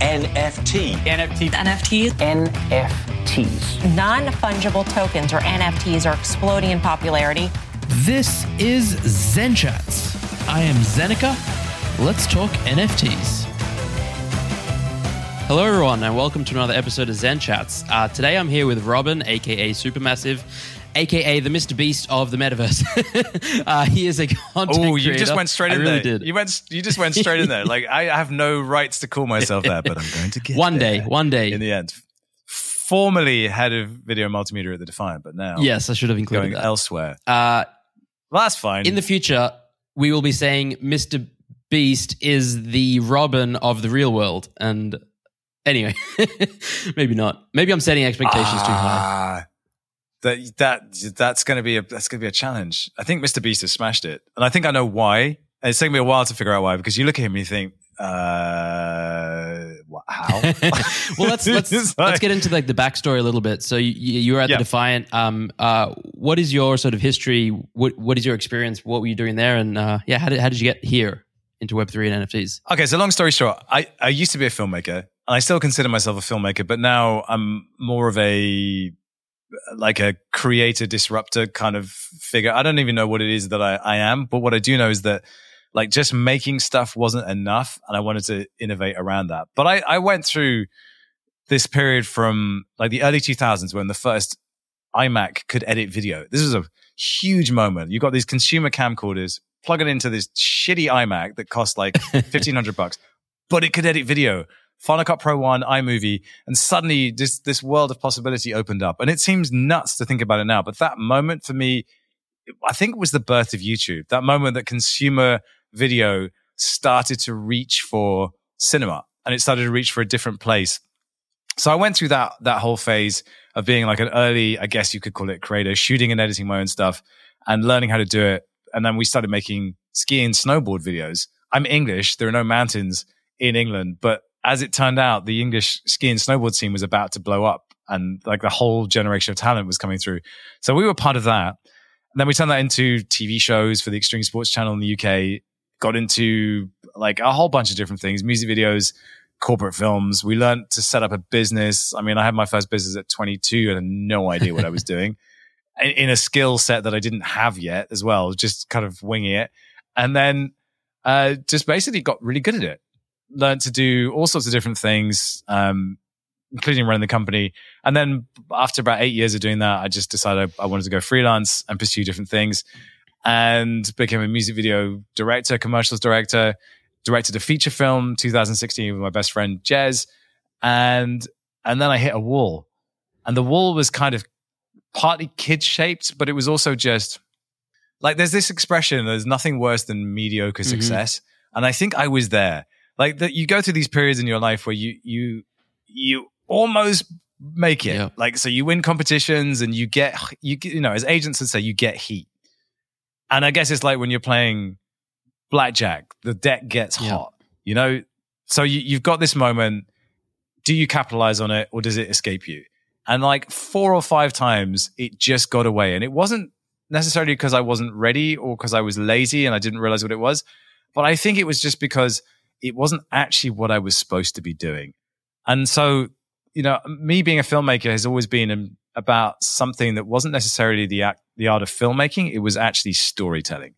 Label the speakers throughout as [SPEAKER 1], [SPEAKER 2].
[SPEAKER 1] NFT.
[SPEAKER 2] NFT.
[SPEAKER 3] NFTs.
[SPEAKER 4] NFTs.
[SPEAKER 5] Non fungible tokens or NFTs are exploding in popularity.
[SPEAKER 6] This is Zen Chats. I am Zeneca. Let's talk NFTs.
[SPEAKER 2] Hello, everyone, and welcome to another episode of Zen Chats. Uh, today I'm here with Robin, aka Supermassive, aka the Mr. Beast of the metaverse. uh, he is a content
[SPEAKER 7] Oh, you
[SPEAKER 2] creator.
[SPEAKER 7] just went straight
[SPEAKER 2] I
[SPEAKER 7] in
[SPEAKER 2] really
[SPEAKER 7] there.
[SPEAKER 2] Did.
[SPEAKER 7] You went. You just went straight in there. Like I have no rights to call myself that, but I'm going to get
[SPEAKER 2] one day, one day.
[SPEAKER 7] in the end. Formerly head of video multimedia at the Defiant, but now
[SPEAKER 2] yes, I should have included
[SPEAKER 7] going
[SPEAKER 2] that.
[SPEAKER 7] elsewhere.
[SPEAKER 2] Uh,
[SPEAKER 7] Well, that's fine.
[SPEAKER 2] in the future, we will be saying Mr. Beast is the Robin of the real world. And anyway, maybe not. Maybe I'm setting expectations too high.
[SPEAKER 7] That that that's going to be a that's going to be a challenge. I think Mr. Beast has smashed it, and I think I know why. And it's taken me a while to figure out why because you look at him and you think, uh, how?
[SPEAKER 2] well, let's let's let's get into like the backstory a little bit. So you, you were at
[SPEAKER 7] Yeah.
[SPEAKER 2] the Defiant. Um, uh, what is your sort of history? What what is your experience? What were you doing there? And uh, yeah, how did how did you get here into Web three and NFTs?
[SPEAKER 7] Okay, so long story short, I, I used to be a filmmaker and I still consider myself a filmmaker, but now I'm more of a like a creator disruptor kind of figure. I don't even know what it is that I, I am, but what I do know is that like just making stuff wasn't enough and I wanted to innovate around that. But I, I went through this period from like the early 2000s when the first iMac could edit video. This was a huge moment. You got these consumer camcorders, plug it into this shitty iMac that cost like 1500 bucks, but it could edit video. Final Cut Pro One, iMovie, and suddenly this this world of possibility opened up. And it seems nuts to think about it now, but that moment for me, I think it was the birth of YouTube. That moment that consumer video started to reach for cinema, and it started to reach for a different place. So I went through that that whole phase of being like an early, I guess you could call it creator, shooting and editing my own stuff and learning how to do it. And then we started making ski and snowboard videos. I'm English. There are no mountains in England, but as it turned out, the English ski and snowboard scene was about to blow up and like the whole generation of talent was coming through. So we were part of that. And then we turned that into TV shows for the Extreme Sports Channel in the UK, got into like a whole bunch of different things, music videos, corporate films. We learned to set up a business. I mean, I had my first business at 22 and had no idea what I was doing in, in a skill set that I didn't have yet as well, just kind of winging it. And then uh, just basically got really good at it. Learned to do all sorts of different things, um, including running the company. And then after about eight years of doing that, I just decided I, wanted to go freelance and pursue different things and became a music video director, commercials director, directed a feature film 2016 with my best friend Jez. And, and then I hit a wall and the wall was kind of partly kid shaped, but it was also just like there's this expression, there's nothing worse than mediocre
[SPEAKER 2] Mhm.
[SPEAKER 7] success. And I think I was there. Like that you go through these periods in your life where you, you, you almost make it.
[SPEAKER 2] Yeah.
[SPEAKER 7] Like, so you win competitions and you get, you, you know, as agents would say, you get heat. And I guess it's like when you're playing blackjack, the deck gets
[SPEAKER 2] Yeah.
[SPEAKER 7] hot, you know? So you, you've got this moment. Do you capitalize on it or does it escape you? And like four or five times, it just got away. And it wasn't necessarily because I wasn't ready or because I was lazy and I didn't realize what it was. But I think it was just because it wasn't actually what I was supposed to be doing. And so, you know, me being a filmmaker has always been um, about something that wasn't necessarily the act, the art of filmmaking. It was actually storytelling.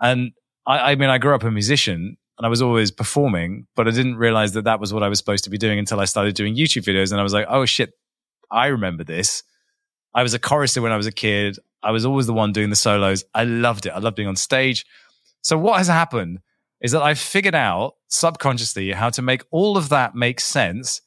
[SPEAKER 7] And I, I mean, I grew up a musician and I was always performing, but I didn't realize that that was what I was supposed to be doing until I started doing YouTube videos. And I was like, oh shit, I remember this. I was a chorister when I was a kid. I was always the one doing the solos. I loved it. I loved being on stage. So what has happened is that I've figured out subconsciously how to make all of that make sense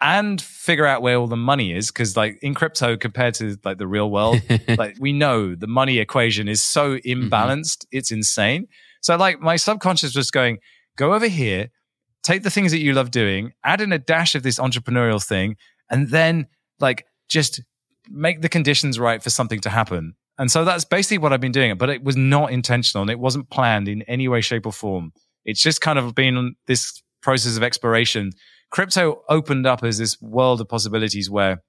[SPEAKER 7] and figure out where all the money is. Cause like in crypto compared to like the real world, like we know the money equation is so mm-hmm. imbalanced. It's insane. So like my subconscious was going, go over here, take the things that you love doing, add in a dash of this entrepreneurial thing, and then like just make the conditions right for something to happen. And so that's basically what I've been doing. But it was not intentional and it wasn't planned in any way, shape, or form. It's just kind of been this process of exploration. Crypto opened up as this world of possibilities where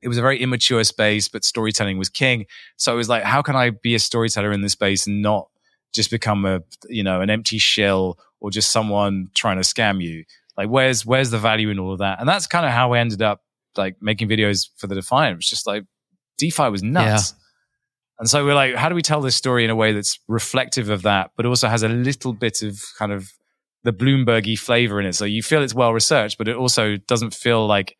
[SPEAKER 7] it was a very immature space, but storytelling was king. So it was like, how can I be a storyteller in this space and not just become a, you know, an empty shell or just someone trying to scam you? Like, where's where's the value in all of that? And that's kind of how I ended up like making videos for the Defiant. It was just like DeFi was nuts. And so we're like, how do we tell this story in a way that's reflective of that, but also has a little bit of kind of the Bloombergy flavor in it? So you feel it's well researched, but it also doesn't feel like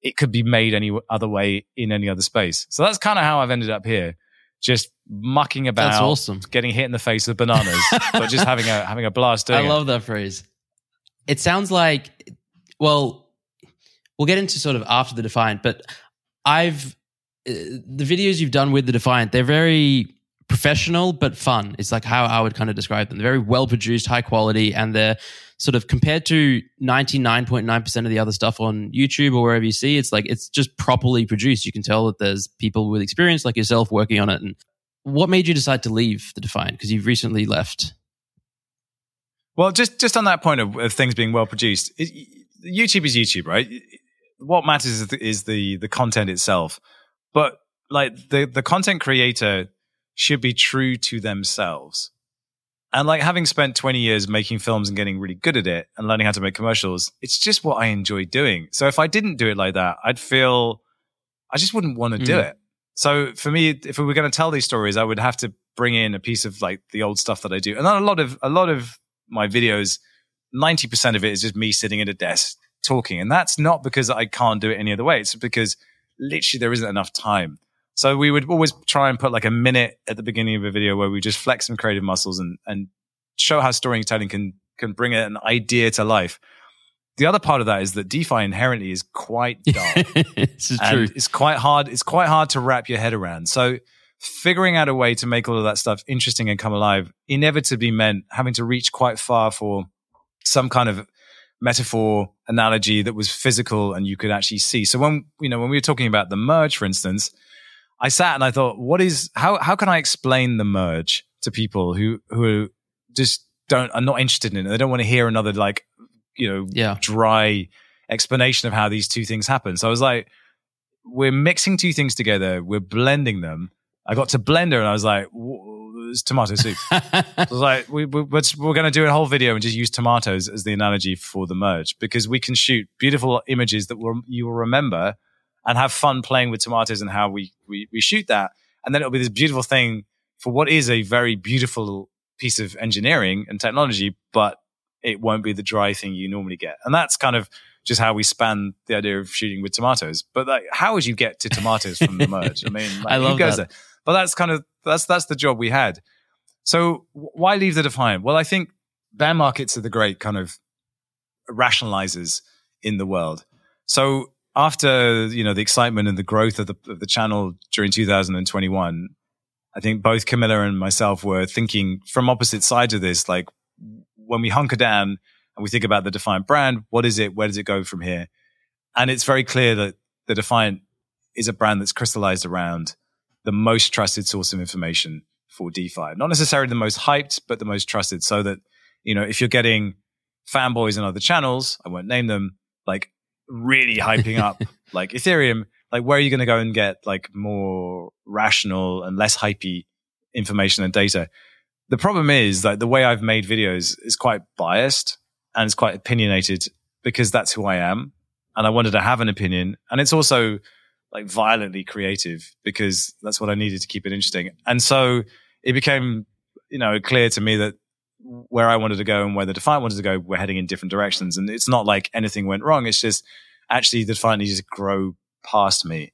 [SPEAKER 7] it could be made any other way in any other space. So that's kind of how I've ended up here, just mucking about,
[SPEAKER 2] That's awesome.
[SPEAKER 7] getting hit in the face with bananas, but just having a having a blast doing
[SPEAKER 2] I
[SPEAKER 7] it.
[SPEAKER 2] love that phrase. It sounds like, well, we'll get into sort of after the Defiant, but I've Uh, the videos you've done with the Defiant, they're very professional but fun. It's like how I would kind of describe them. They're very well produced, high quality, and they're sort of compared to 99.9% of the other stuff on YouTube or wherever you see, it's like it's just properly produced. You can tell that there's people with experience like yourself working on it. And what made you decide to leave the Defiant? Because you've recently left.
[SPEAKER 7] Well, just just on that point of, of things being well produced, it, YouTube is YouTube, right? What matters is the, is the the content itself. But like the the content creator should be true to themselves. And like having spent 20 years making films and getting really good at it and learning how to make commercials, it's just what I enjoy doing. So if I didn't do it like that, I'd feel I just wouldn't want to do
[SPEAKER 2] Mm.
[SPEAKER 7] it. So for me, if we were going to tell these stories, I would have to bring in a piece of like the old stuff that I do. And a lot of a lot of my videos, 90% of it is just me sitting at a desk talking. And that's not because I can't do it any other way. It's because literally there isn't enough time. So we would always try and put like a minute at the beginning of a video where we just flex some creative muscles and, and show how storytelling can, can bring an idea to life. The other part of that is that DeFi inherently is quite dark.
[SPEAKER 2] this is true.
[SPEAKER 7] it's quite hard. It's quite hard to wrap your head around. So figuring out a way to make all of that stuff interesting and come alive inevitably meant having to reach quite far for some kind of metaphor analogy that was physical and you could actually see. So when you know when we were talking about the merge, for instance, I sat and I thought, what is how how can I explain the merge to people who who just don't are not interested in it? They don't want to hear another like you know
[SPEAKER 2] Yeah.
[SPEAKER 7] dry explanation of how these two things happen. So I was like, we're mixing two things together, we're blending them. I got to blender and I was like, "Whoa, it's tomato soup. Was like, we, we, we're, we're going to do a whole video and just use tomatoes as the analogy for the merge because we can shoot beautiful images that will, you will remember and have fun playing with tomatoes and how we, we, we shoot that. And then it'll be this beautiful thing for what is a very beautiful piece of engineering and technology, but it won't be the dry thing you normally get. And that's kind of just how we span the idea of shooting with tomatoes. But like, how would you get to tomatoes from the merge? I mean, like,
[SPEAKER 2] I love
[SPEAKER 7] who goes
[SPEAKER 2] that.
[SPEAKER 7] there? But that's kind of that's that's the job we had. So why leave the Defiant? Well, I think bear markets are the great kind of rationalizers in the world. So after you know the excitement and the growth of the of the channel during 2021, I think both Camila and myself were thinking from opposite sides of this. Like when we hunker down and we think about the Defiant brand, what is it? Where does it go from here? And it's very clear that the Defiant is a brand that's crystallized around the most trusted source of information for DeFi. Not necessarily the most hyped, but the most trusted. So that, you know, if you're getting fanboys on other channels, I won't name them, like really hyping up like Ethereum, like where are you going to go and get like more rational and less hypey information and data? The problem is that the way I've made videos is quite biased and it's quite opinionated because that's who I am. And I wanted to have an opinion. And it's also like violently creative because that's what I needed to keep it interesting. And so it became, you know, clear to me that where I wanted to go and where the Defiant wanted to go, we're heading in different directions. And it's not like anything went wrong. It's just actually the Defiant needed to grow past me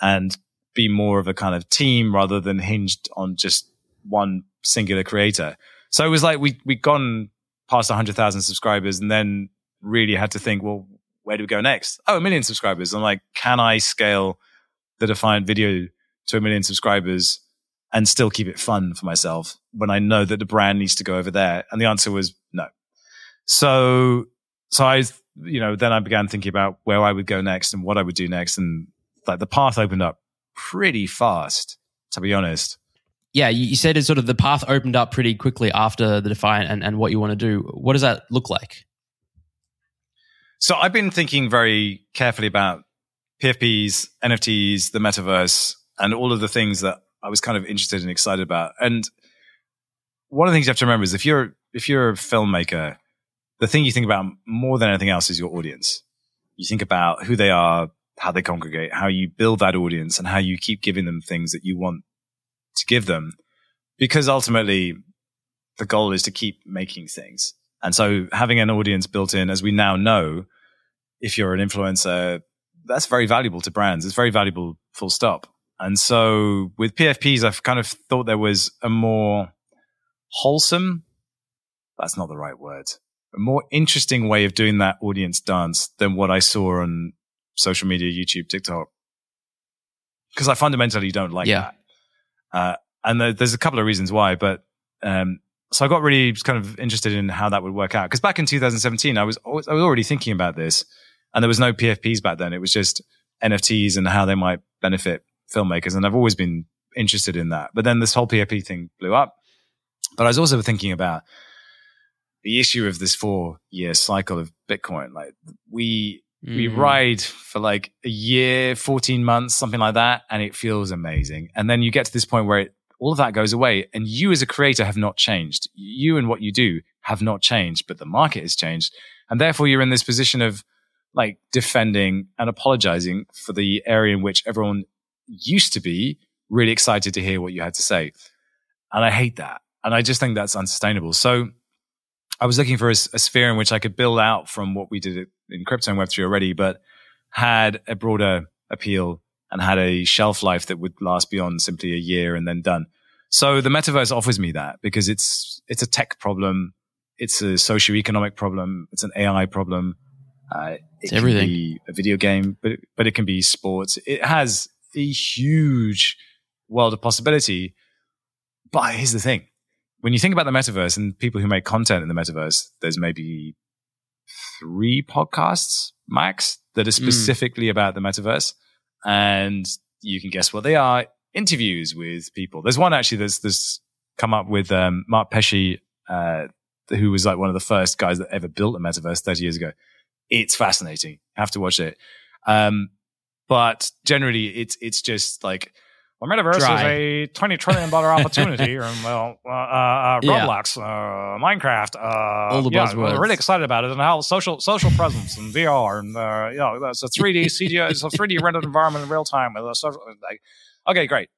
[SPEAKER 7] and be more of a kind of team rather than hinged on just one singular creator. So it was like we we gone past 100,000 subscribers and then really had to think, well, where do we go next? Oh, a million subscribers. I'm like, can I scale the Defiant video to a million subscribers and still keep it fun for myself when I know that the brand needs to go over there? And the answer was no. So, so I, you know, then I began thinking about where I would go next and what I would do next. And like the path opened up pretty fast, to be honest.
[SPEAKER 2] yeah, you, said it's sort of the path opened up pretty quickly after the Defiant and, and what you want to do. What does that look like?
[SPEAKER 7] So I've been thinking very carefully about PFPs, NFTs, the metaverse, and all of the things that I was kind of interested and excited about. And one of the things you have to remember is if you're if you're a filmmaker, the thing you think about more than anything else is your audience. You think about who they are, how they congregate, how you build that audience and how you keep giving them things that you want to give them. Because ultimately the goal is to keep making things. And so having an audience built in, as we now know, if you're an influencer, that's very valuable to brands. It's very valuable full stop. And so with PFPs, I've kind of thought there was a more wholesome, that's not the right word, a more interesting way of doing that audience dance than what I saw on social media, YouTube, TikTok. Because I fundamentally don't like
[SPEAKER 2] Yeah.
[SPEAKER 7] that. Uh, and there's a couple of reasons why, but um, so I got really kind of interested in how that would work out. Because back in 2017, I was always, I was already thinking about this, and there was no PFPs back then. It was just NFTs and how they might benefit filmmakers, and I've always been interested in that. But then this whole PFP thing blew up. But I was also thinking about the issue of this four year cycle of Bitcoin. Like we we
[SPEAKER 2] Mhm.
[SPEAKER 7] ride for like a year, 14 months, something like that, and it feels amazing. And then you get to this point where it, all of that goes away, and you as a creator have not changed. You and what you do have not changed, but the market has changed. And therefore, you're in this position of like defending and apologizing for the area in which everyone used to be really excited to hear what you had to say. And I hate that. And I just think that's unsustainable. So I was looking for a sphere in which I could build out from what we did in crypto and Web3 already, but had a broader appeal and had a shelf life that would last beyond simply a year and then done. So the metaverse offers me that because it's, it's a tech problem. It's a socioeconomic problem. It's an AI problem. Uh, it
[SPEAKER 2] It's
[SPEAKER 7] can
[SPEAKER 2] everything.
[SPEAKER 7] be a video game, but, but it can be sports. It has a huge world of possibility. But here's the thing. When you think about the metaverse and people who make content in the metaverse, there's maybe three podcasts max that are specifically about the metaverse. And you can guess what they are. Interviews with people. There's one actually that's, that's come up with, um, Mark Pesce, uh, who was like one of the first guys that ever built a metaverse 30 years ago. It's fascinating. Have to watch it. Um, but generally it's, it's just like, well, metaverse
[SPEAKER 2] Dry.
[SPEAKER 7] is a twenty trillion dollar opportunity, and well, uh, uh,
[SPEAKER 2] Yeah.
[SPEAKER 7] Roblox, uh, Minecraft, uh,
[SPEAKER 2] All the
[SPEAKER 7] yeah,
[SPEAKER 2] buzzwords.
[SPEAKER 7] We're really excited about it, and how social social presence and VR, and uh, you know, it's a three D CGI, it's a three D rendered environment in real time with a social. Like, okay, great,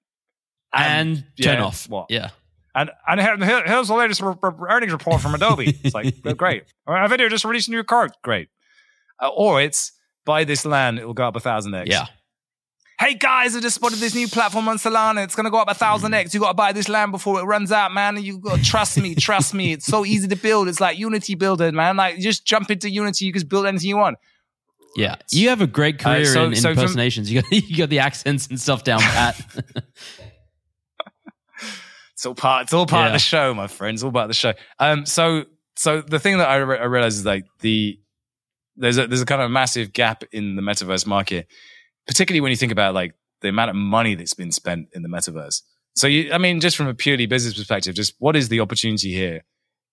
[SPEAKER 2] and turn
[SPEAKER 7] yeah,
[SPEAKER 2] off.
[SPEAKER 7] what?
[SPEAKER 2] Yeah.
[SPEAKER 7] and and here- here- here's the latest r- r- earnings report from Adobe. It's like uh, great. Or Nvidia just released a new card. Great. Uh, or it's buy this land, it will go up a thousand x.
[SPEAKER 2] Yeah.
[SPEAKER 7] Hey guys, I just spotted this new platform on Solana. It's gonna go up a thousand x. You gotta buy this land before it runs out, man. You gotta trust me, trust me. It's so easy to build. It's like Unity builder, man. Like you just jump into Unity, you can build anything you want.
[SPEAKER 2] Yeah. You have a great career
[SPEAKER 7] so-
[SPEAKER 2] in, in
[SPEAKER 7] so from-
[SPEAKER 2] impersonations. you got you got the accents and stuff down pat.
[SPEAKER 7] It's all part. It's all part of the show, my friends. All part of the show. Um. So, so the thing that I, re- I realize is like the there's a there's a kind of massive gap in the metaverse market, particularly when you think about like the amount of money that's been spent in the metaverse. So, you, I mean, just from a purely business perspective, just what is the opportunity here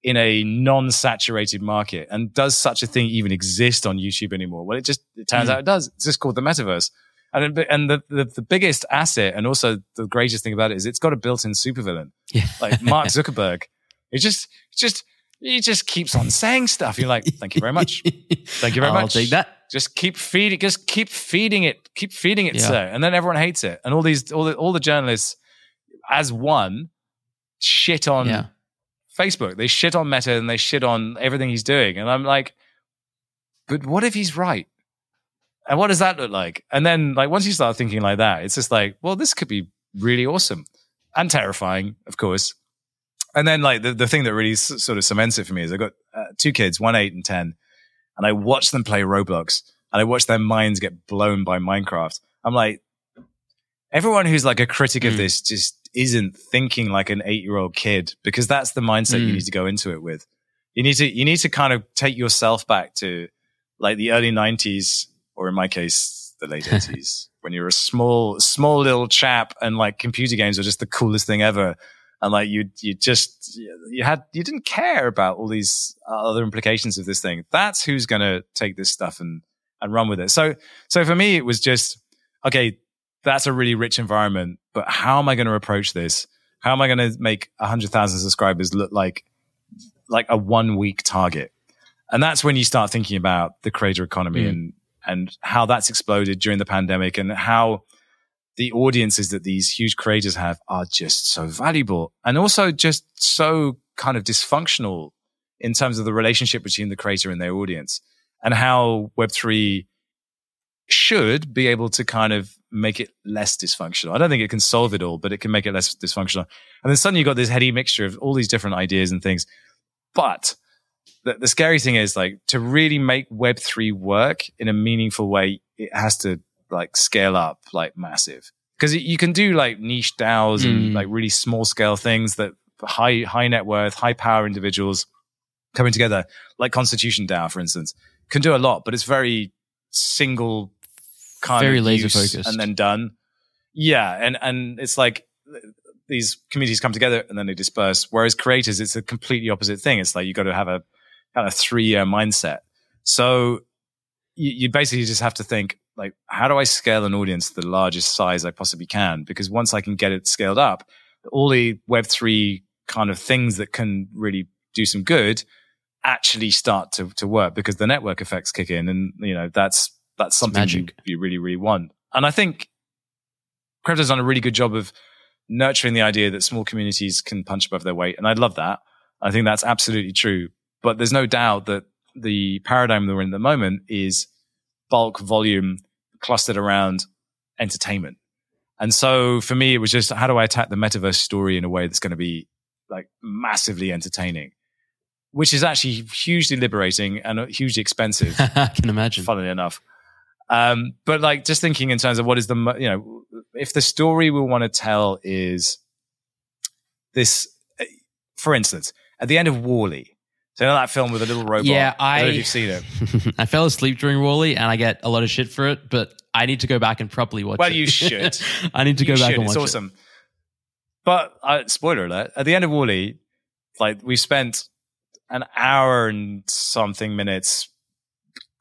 [SPEAKER 7] in a non-saturated market, and does such a thing even exist on YouTube anymore? Well, it just it turns
[SPEAKER 2] Mm.
[SPEAKER 7] out it does. It's just called the metaverse. And, it- and the, the, the biggest asset and also the greatest thing about it is it's got a built-in supervillain
[SPEAKER 2] yeah.
[SPEAKER 7] like Mark Zuckerberg. It just, just, he just keeps on saying stuff. You're like, thank you very much. Thank you very
[SPEAKER 2] I'll
[SPEAKER 7] much.
[SPEAKER 2] take that.
[SPEAKER 7] Just keep feeding, just keep feeding it, keep feeding it,
[SPEAKER 2] Yeah.
[SPEAKER 7] sir. And then everyone hates it. And all these, all the, all the journalists, as one, shit on
[SPEAKER 2] Yeah.
[SPEAKER 7] Facebook. They shit on Meta and they shit on everything he's doing. And I'm like, but what if he's right? And what does that look like? And then, like, once you start thinking like that, it's just like, well, this could be really awesome and terrifying, of course. And then, like, the, the thing that really s- sort of cements it for me is I've got uh, two kids, one eight and 10, and I watch them play Roblox and I watch their minds get blown by Minecraft. I'm like, everyone who's like a critic of
[SPEAKER 2] Mm.
[SPEAKER 7] this just isn't thinking like an eight year old kid because that's the mindset you
[SPEAKER 2] Mm.
[SPEAKER 7] need to go into it with. You need to, you need to kind of take yourself back to like the early nineties, or in my case, the late eighties, when you're a small, small little chap and like computer games are just the coolest thing ever. And like you, you just, you had, you didn't care about all these other implications of this thing. That's who's going to take this stuff and, and run with it. So, so for me, it was just, okay, that's a really rich environment, but how am I going to approach this? How am I going to make a hundred thousand subscribers look like, like a one week target? And that's when you start thinking about the creator economy
[SPEAKER 2] Mm.
[SPEAKER 7] and, and how that's exploded during the pandemic and how the audiences that these huge creators have are just so valuable and also just so kind of dysfunctional in terms of the relationship between the creator and their audience and how Web3 should be able to kind of make it less dysfunctional. I don't think it can solve it all, but it can make it less dysfunctional. And then suddenly you've got this heady mixture of all these different ideas and things. But the, the scary thing is like to really make Web3 work in a meaningful way, it has to like scale up like massive. Because you can do like niche DAOs and
[SPEAKER 2] Mm.
[SPEAKER 7] like really small scale things that high high net worth, high power individuals coming together, like Constitution DAO, for instance, can do a lot, but it's very single kind
[SPEAKER 2] Very
[SPEAKER 7] of
[SPEAKER 2] laser
[SPEAKER 7] use
[SPEAKER 2] focused.
[SPEAKER 7] and then done. Yeah, and and it's like these communities come together and then they disperse. Whereas creators, it's a completely opposite thing. It's like you got to have a kind of three year mindset. So you, you basically just have to think like, how do I scale an audience to the largest size I possibly can? Because once I can get it scaled up, all the Web three kind of things that can really do some good actually start to, to work because the network effects kick in and you know that's that's something you, you really really want. And i think crypto's done a really good job of nurturing the idea that small communities can punch above their weight and i love that. I think that's absolutely true. But there's no doubt that the paradigm that we're in at the moment is bulk volume clustered around entertainment and so for me it was just how do i attack the metaverse story in a way that's going to be like massively entertaining which is actually hugely liberating and hugely expensive
[SPEAKER 2] I can imagine.
[SPEAKER 7] funnily enough. Um, but like just thinking in terms of what is the, you know, if the story we want to tell is this, uh, for instance, at the end of WALL-E, so you know that film with the little robot?
[SPEAKER 2] Yeah,
[SPEAKER 7] I don't know if
[SPEAKER 2] I-
[SPEAKER 7] you've seen it.
[SPEAKER 2] I fell asleep during WALL-E, and I get a lot of shit for it. But I need to go back and properly watch
[SPEAKER 7] Well,
[SPEAKER 2] it.
[SPEAKER 7] you should.
[SPEAKER 2] I need to
[SPEAKER 7] You
[SPEAKER 2] go back
[SPEAKER 7] should.
[SPEAKER 2] and watch it.
[SPEAKER 7] It's awesome. But uh, spoiler alert: at the end of WALL-E, like we spent an hour and something minutes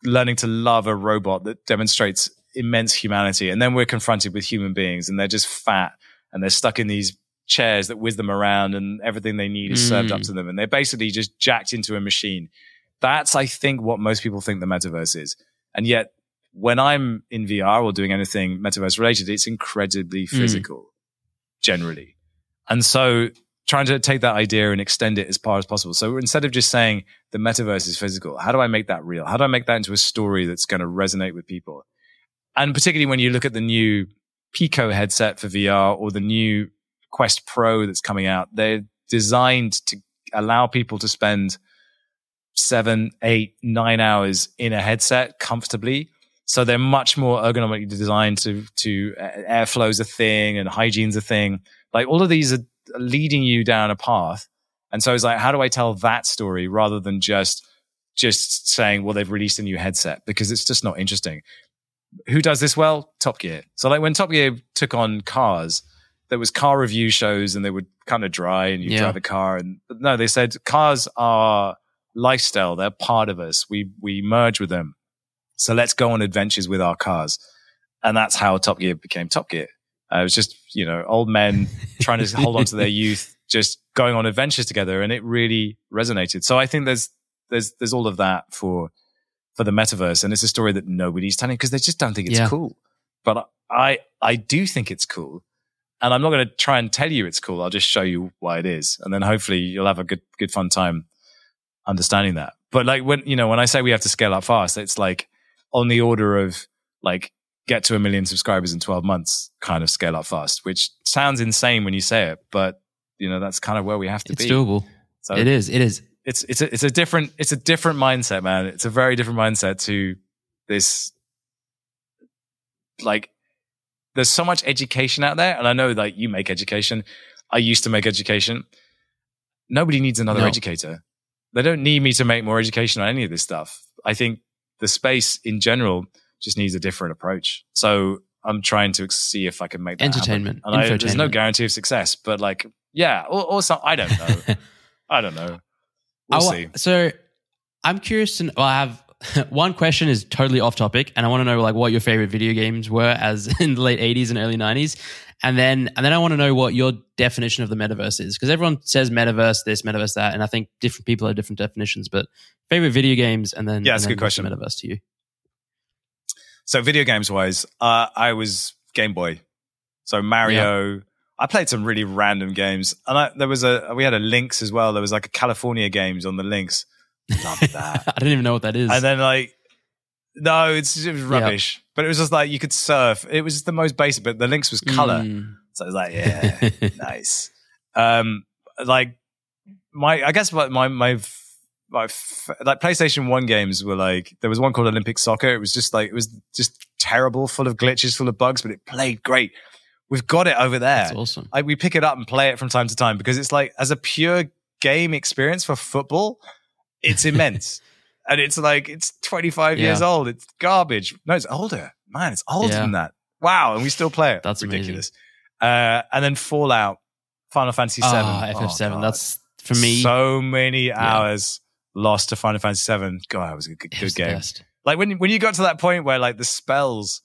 [SPEAKER 7] learning to love a robot that demonstrates immense humanity, and then we're confronted with human beings, and they're just fat and they're stuck in these chairs that whiz them around, and everything they need is served up
[SPEAKER 2] Mm.
[SPEAKER 7] to them, and they're basically just jacked into a machine. That's, I think, what most people think the metaverse is, and yet. When I'm in VR or doing anything metaverse related, it's incredibly
[SPEAKER 2] Mm.
[SPEAKER 7] physical, generally. And so trying to take that idea and extend it as far as possible. So instead of just saying the metaverse is physical, how do I make that real? How do I make that into a story that's going to resonate with people? And particularly when you look at the new Pico headset for VR or the new Quest Pro that's coming out, they're designed to allow people to spend seven, eight, nine hours in a headset comfortably. So they're much more ergonomically designed to, to uh, airflow's a thing and hygiene's a thing. Like all of these are leading you down a path. And so it's like, how do I tell that story rather than just, just saying, well, they've released a new headset because it's just not interesting. Who does this well? Top Gear. So like when Top Gear took on cars, there was car review shows and they would kind of dry and you
[SPEAKER 2] Yeah.
[SPEAKER 7] drive a car. And no, they said cars are lifestyle. They're part of us. We, we merge with them. So let's go on adventures with our cars. And that's how Top Gear became Top Gear. Uh, it was just, you know, old men trying to hold on to their youth, just going on adventures together. And it really resonated. So I think there's, there's, there's all of that for, for the metaverse. And it's a story that nobody's telling because they just don't think it's
[SPEAKER 2] Yeah.
[SPEAKER 7] cool. But I, I do think it's cool. And I'm not going to try and tell you it's cool. I'll just show you why it is. And then hopefully you'll have a good, good fun time understanding that. But like when, you know, when I say we have to scale up fast, it's like on the order of like get to a million subscribers in 12 months kind of scale up fast, which sounds insane when you say it, but you know, that's kind of where we have to
[SPEAKER 2] It's
[SPEAKER 7] be.
[SPEAKER 2] doable.
[SPEAKER 7] So
[SPEAKER 2] It is. It is.
[SPEAKER 7] it's, it's a, it's a different, it's a different mindset, man. It's a very different mindset to this, like, there's so much education out there. And I know like you make education. I used to make education. Nobody needs another
[SPEAKER 2] No.
[SPEAKER 7] educator. They don't need me to make more education on any of this stuff. I think the space in general just needs a different approach. So I'm trying to see if I can make that happen.
[SPEAKER 2] Entertainment,
[SPEAKER 7] And I, there's no guarantee of success, but like, yeah, or, or some, I don't know. I don't know. We'll
[SPEAKER 2] I
[SPEAKER 7] see.
[SPEAKER 2] So I'm curious to. Know, well, I have one question is totally off topic, and I want to know like what your favorite video games were as in the late '80s and early '90s, and then and then I want to know what your definition of the metaverse is because everyone says metaverse this, metaverse that, and I think different people have different definitions. But favorite video games, and then
[SPEAKER 7] Yeah, that's a good
[SPEAKER 2] then what's the
[SPEAKER 7] question.
[SPEAKER 2] Metaverse to you?
[SPEAKER 7] So video games wise, uh, I was Game Boy. So Mario. I played some really random games, and I, there was a we had a Lynx as well. There was like a California games on the Lynx. Loved that.
[SPEAKER 2] I don't even know what that is.
[SPEAKER 7] and then like, no, it's it was rubbish. But it was just like you could surf. It was the most basic. But the Lynx was color,
[SPEAKER 2] Mm.
[SPEAKER 7] so I was like, yeah, nice. Um, like my, I guess my my my, my f- like PlayStation One games were like there was one called Olympic Soccer. It was just like it was just terrible, full of glitches, full of bugs, but it played great. We've got it over there.
[SPEAKER 2] That's awesome.
[SPEAKER 7] Like we pick it up and play it from time to time because it's like as a pure game experience for football, it's immense. and it's like it's 25 years old. It's garbage. No, it's older. Man, it's older
[SPEAKER 2] Yeah.
[SPEAKER 7] than that. Wow, and we still play it.
[SPEAKER 2] That's
[SPEAKER 7] ridiculous. Uh, and then Fallout, Final Fantasy VII.
[SPEAKER 2] Ah,
[SPEAKER 7] Oh,
[SPEAKER 2] FF7.
[SPEAKER 7] God.
[SPEAKER 2] That's for me.
[SPEAKER 7] so many hours lost to Final Fantasy VII. God, it was a good, good
[SPEAKER 2] was
[SPEAKER 7] game. Like when when you got to that point where like the spells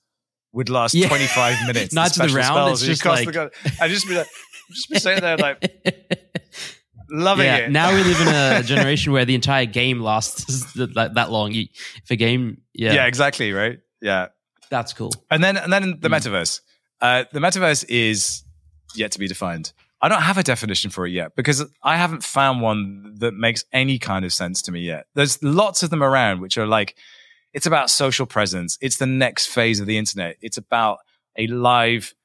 [SPEAKER 7] would last
[SPEAKER 2] Yeah.
[SPEAKER 7] 25 minutes.
[SPEAKER 2] Of the
[SPEAKER 7] special
[SPEAKER 2] Round,
[SPEAKER 7] spells,
[SPEAKER 2] it's just like-
[SPEAKER 7] the I'd just be like, just be sitting there like loving
[SPEAKER 2] yeah,
[SPEAKER 7] it.
[SPEAKER 2] now we live in a generation where the entire game lasts that, that long. If a game, yeah,
[SPEAKER 7] yeah. exactly, right? Yeah.
[SPEAKER 2] that's cool.
[SPEAKER 7] And then and then the metaverse. Uh, the metaverse is yet to be defined. I don't have a definition for it yet because I haven't found one that makes any kind of sense to me yet. There's lots of them around which are like, it's about social presence. It's the next phase of the internet. It's about a live,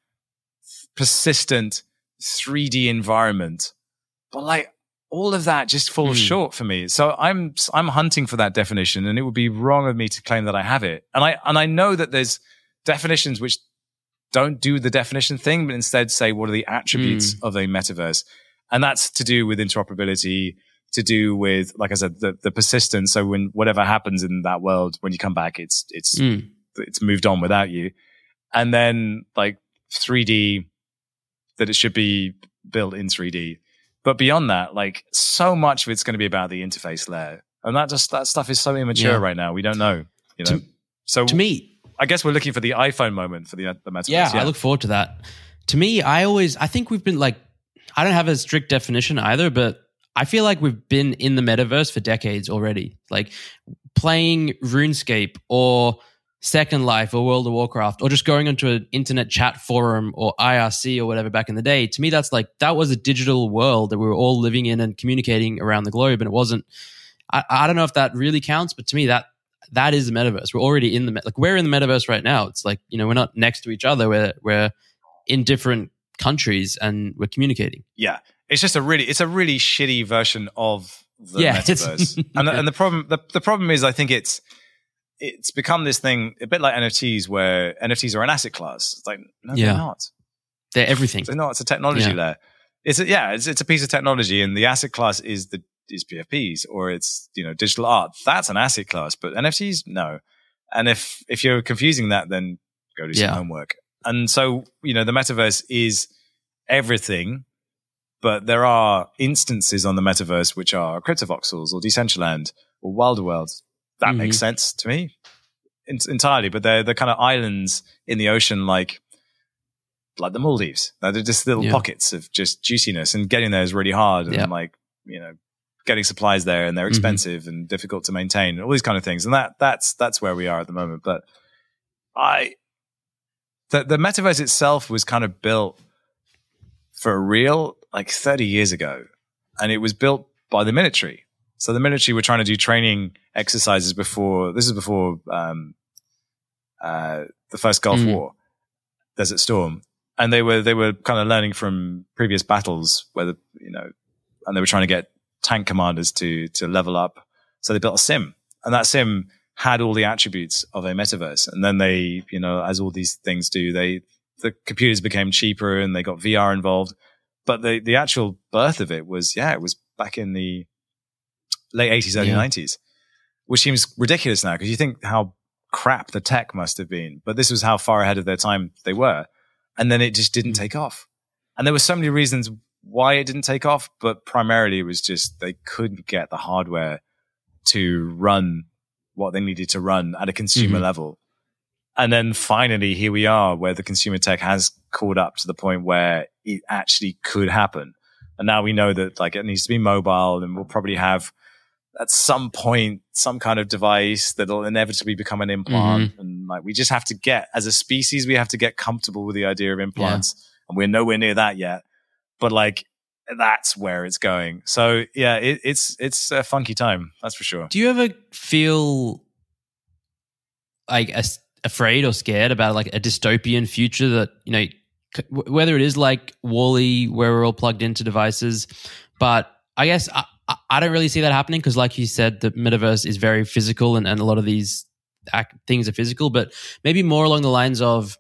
[SPEAKER 7] persistent 3D environment. But like all of that just falls
[SPEAKER 2] Hmm.
[SPEAKER 7] short for me. So I'm, I'm hunting for that definition and it would be wrong of me to claim that I have it. And I, and I know that there's definitions which don't do the definition thing, but instead say what are the attributes
[SPEAKER 2] Hmm.
[SPEAKER 7] of a metaverse. And that's to do with interoperability, to do with, like I said, the, the persistence. So when whatever happens in that world, when you come back, it's, it's,
[SPEAKER 2] Mm.
[SPEAKER 7] it's moved on without you. And then like 3D, that it should be built in 3D. But beyond that, like so much of it's going to be about the interface layer. And that just, that stuff is so immature
[SPEAKER 2] Yeah.
[SPEAKER 7] right now. We don't know, you know?
[SPEAKER 2] To-
[SPEAKER 7] so
[SPEAKER 2] To me,
[SPEAKER 7] I guess we're looking for the iPhone moment for the, uh, the metaverse.
[SPEAKER 2] yeah, I look forward to that. To me, I always, I think we've been like, I don't have a strict definition either, but I feel like we've been in the metaverse for decades already. Like playing RuneScape or Second Life or World of Warcraft or just going onto an internet chat forum or IRC or whatever back in the day. To me, that's like, that was a digital world that we were all living in and communicating around the globe. And it wasn't, I, I don't know if that really counts, but to me, that that is the metaverse. We're already in the like we're in the metaverse right now. It's like you know we're not next to each other. We're we're in different countries and we're communicating.
[SPEAKER 7] yeah, it's just a really, it's a really shitty version of the
[SPEAKER 2] Yeah,
[SPEAKER 7] metaverse. and, the, and the problem, the, the problem is, I think it's, it's become this thing a bit like NFTs where NFTs are an asset class. It's like, no,
[SPEAKER 2] Yeah.
[SPEAKER 7] they're not.
[SPEAKER 2] They're everything.
[SPEAKER 7] They're not. It's a technology
[SPEAKER 2] Yeah.
[SPEAKER 7] layer. It's a, yeah, it's, it's a piece of technology and the asset class is the, is PFPs or it's, you know, digital art. That's an asset class, but NFTs, no. And if, if you're confusing that, then go do some
[SPEAKER 2] Yeah.
[SPEAKER 7] homework. And so, you know, the metaverse is everything, but there are instances on the metaverse which are CryptoVoxels or Decentraland or Wilder World. That
[SPEAKER 2] Mhm.
[SPEAKER 7] makes sense to me en- entirely, but they're, they're kind of islands in the ocean, like, like the Maldives. They're just little
[SPEAKER 2] Yeah.
[SPEAKER 7] pockets of just juiciness and getting there is really hard.
[SPEAKER 2] Yeah.
[SPEAKER 7] And like, you know, getting supplies there and they're
[SPEAKER 2] Mhm.
[SPEAKER 7] expensive and difficult to maintain and all these kind of things. And that, that's, that's where we are at the moment. But I, the, the metaverse itself was kind of built for real like 30 years ago. And it was built by the military. So the military were trying to do training exercises before, this is before, um, uh, the first Gulf
[SPEAKER 2] Mm.
[SPEAKER 7] War, Desert Storm. And they were, they were kind of learning from previous battles where the, you know, and they were trying to get tank commanders to, to level up. So they built a sim and that sim had all the attributes of a metaverse. And then they, you know, as all these things do, they, the computers became cheaper and they got VR involved. But the, the actual birth of it was, yeah, it was back in the late 80s, early
[SPEAKER 2] Yeah.
[SPEAKER 7] 90s, which seems ridiculous now because you think how crap the tech must have been. But this was how far ahead of their time they were. And then it just didn't
[SPEAKER 2] Mm.
[SPEAKER 7] take off. And there were so many reasons why it didn't take off, but primarily it was just they couldn't get the hardware to run what they needed to run at a consumer
[SPEAKER 2] Mhm.
[SPEAKER 7] level. And then finally, here we are where the consumer tech has caught up to the point where it actually could happen. And now we know that like it needs to be mobile and we'll probably have at some point some kind of device that'll inevitably become an implant. Mm-hmm. And like we just have to get as a species, we have to get comfortable with the idea of implants. And we're nowhere near that yet. But like that's where it's going. So yeah, it, it's it's a funky time, that's for sure.
[SPEAKER 2] Do you ever feel like as- afraid or scared about like a dystopian future that you know, whether it is like WALL-E, where we're all plugged into devices, but I guess I, I- I don't really see that happening because, like you said, the metaverse is very physical, and, and a lot of these act, things are physical. But maybe more along the lines of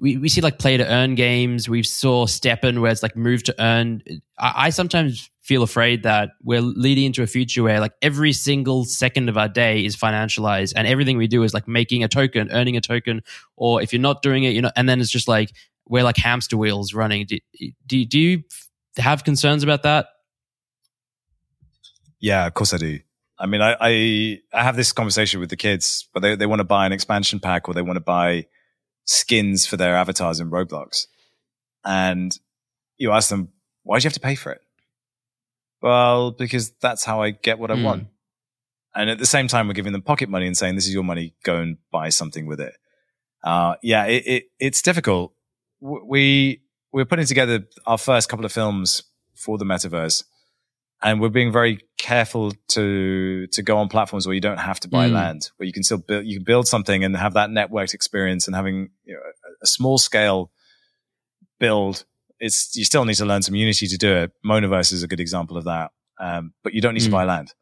[SPEAKER 2] we, we see like play to earn games. We saw STEPN where it's like move to earn. I, I sometimes feel afraid that we're leading into a future where like every single second of our day is financialized and everything we do is like making a token, earning a token, or if you're not doing it, you know, and then it's just like we're like hamster wheels running. Do, do, do you have concerns about that?
[SPEAKER 7] Yeah, of course I do. I mean, I, I, I have this conversation with the kids, but they, they want to buy an expansion pack or they want to buy skins for their avatars in Roblox. And you ask them, why do you have to pay for it? Well, because that's how I get what I
[SPEAKER 2] Mm.
[SPEAKER 7] want. And at the same time, we're giving them pocket money and saying, this is your money, go and buy something with it. Uh, yeah, it, it, it's difficult. We, we're putting together our first couple of films for the metaverse and we're being very careful to to go on platforms where you don't have to buy
[SPEAKER 2] Mm.
[SPEAKER 7] land, where you can still build you can build something and have that networked experience and having you know, a, a small scale build. It's you still need to learn some Unity to do it. Monaverse is a good example of that, um, but you don't need to
[SPEAKER 2] Mm.
[SPEAKER 7] buy land.